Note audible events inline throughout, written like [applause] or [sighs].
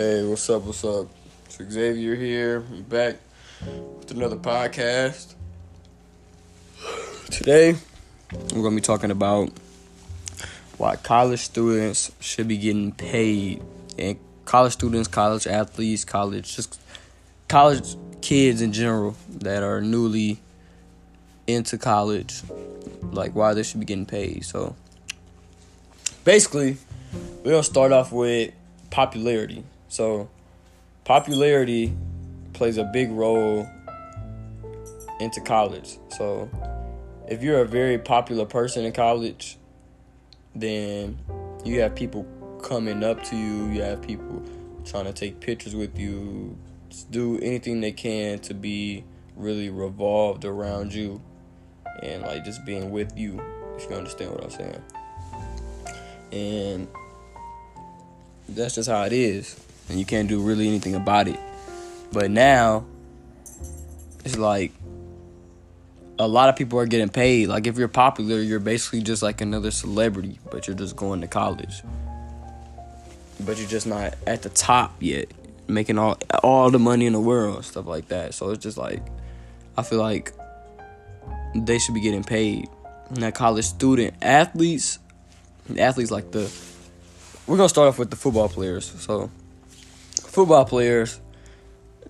Hey, what's up? What's up? It's Xavier here. I'm back with another podcast. [sighs] Today, we're going to be talking about why college students should be getting paid. And college students, college athletes, college, just college kids in general that are newly into college, like why they should be getting paid. So, basically, we're going to start off with popularity. So, popularity plays a big role into college. So, if you're a very popular person in college, then you have people coming up to you, you have people trying to take pictures with you, do anything they can to be really revolved around you and like just being with you, if you understand what I'm saying. And that's just how it is and you can't do really anything about it. But now, it's like a lot of people are getting paid. Like if you're popular, you're basically just like another celebrity, but you're just going to college. But you're just not at the top yet, making all all the money in the world, stuff like that. So it's just like I feel like they should be getting paid. Now college student athletes, athletes like the we're gonna start off with the football players. So football players,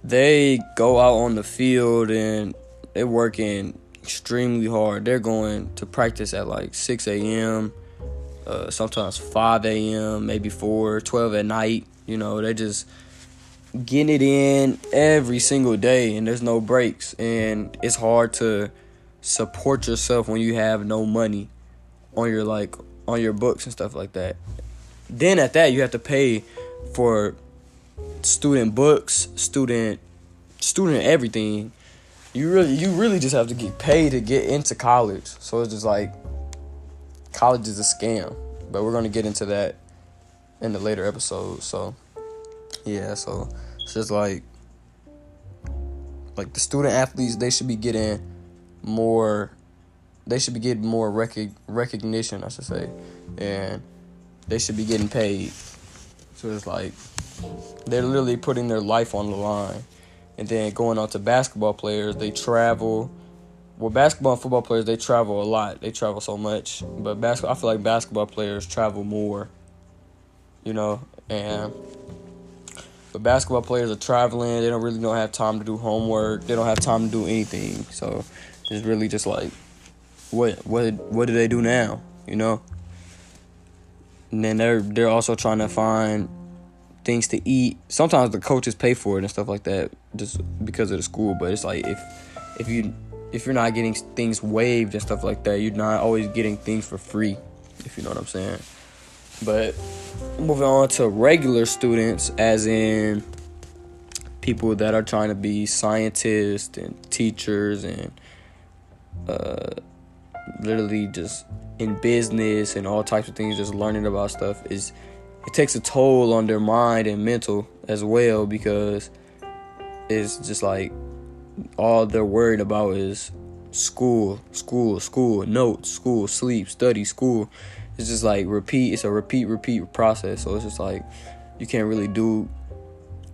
they go out on the field and they're working extremely hard. They're going to practice at like 6 a.m., uh, sometimes 5 a.m., maybe 4, 12 at night. You know, they're just getting it in every single day and there's no breaks. And it's hard to support yourself when you have no money on your like on your books and stuff like that. Then at that you have to pay for student books, student student everything. You really you really just have to get paid to get into college. So it's just like college is a scam. But we're gonna get into that in the later episodes. So yeah, so it's just like like the student athletes they should be getting more they should be getting more rec- recognition, I should say. And they should be getting paid. So it's like they're literally putting their life on the line. And then going on to basketball players, they travel. Well, basketball and football players, they travel a lot. They travel so much. But basketball, I feel like basketball players travel more. You know, and but basketball players are traveling. They don't really don't have time to do homework. They don't have time to do anything. So it's really just like, what what what do they do now? You know. And then they're they're also trying to find things to eat. Sometimes the coaches pay for it and stuff like that just because of the school. But it's like if if you if you're not getting things waived and stuff like that, you're not always getting things for free. If you know what I'm saying. But moving on to regular students, as in people that are trying to be scientists and teachers and uh, literally just in business and all types of things, just learning about stuff is it takes a toll on their mind and mental as well because it's just like all they're worried about is school, school, school, notes, school, sleep, study, school. It's just like repeat. It's a repeat, repeat process. So it's just like you can't really do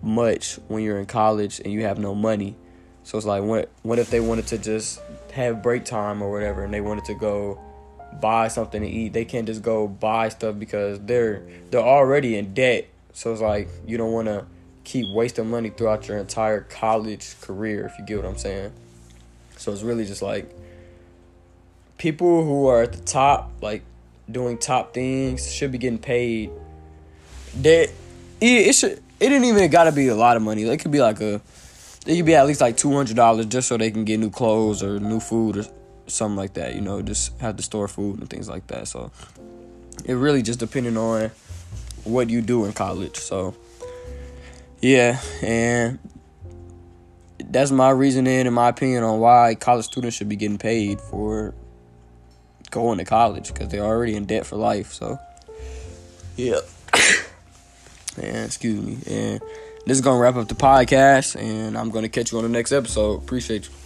much when you're in college and you have no money. So it's like what what if they wanted to just have break time or whatever and they wanted to go buy something to eat. They can't just go buy stuff because they're they're already in debt. So it's like you don't want to keep wasting money throughout your entire college career if you get what I'm saying. So it's really just like people who are at the top like doing top things should be getting paid. That it, it should it didn't even got to be a lot of money. It could be like a it could be at least like two hundred dollars just so they can get new clothes or new food or something like that. You know, just have to store food and things like that. So it really just depending on what you do in college. So yeah, and that's my reasoning and my opinion on why college students should be getting paid for going to college because they're already in debt for life. So yeah, and excuse me, and this is gonna wrap up the podcast, and I'm gonna catch you on the next episode. Appreciate you.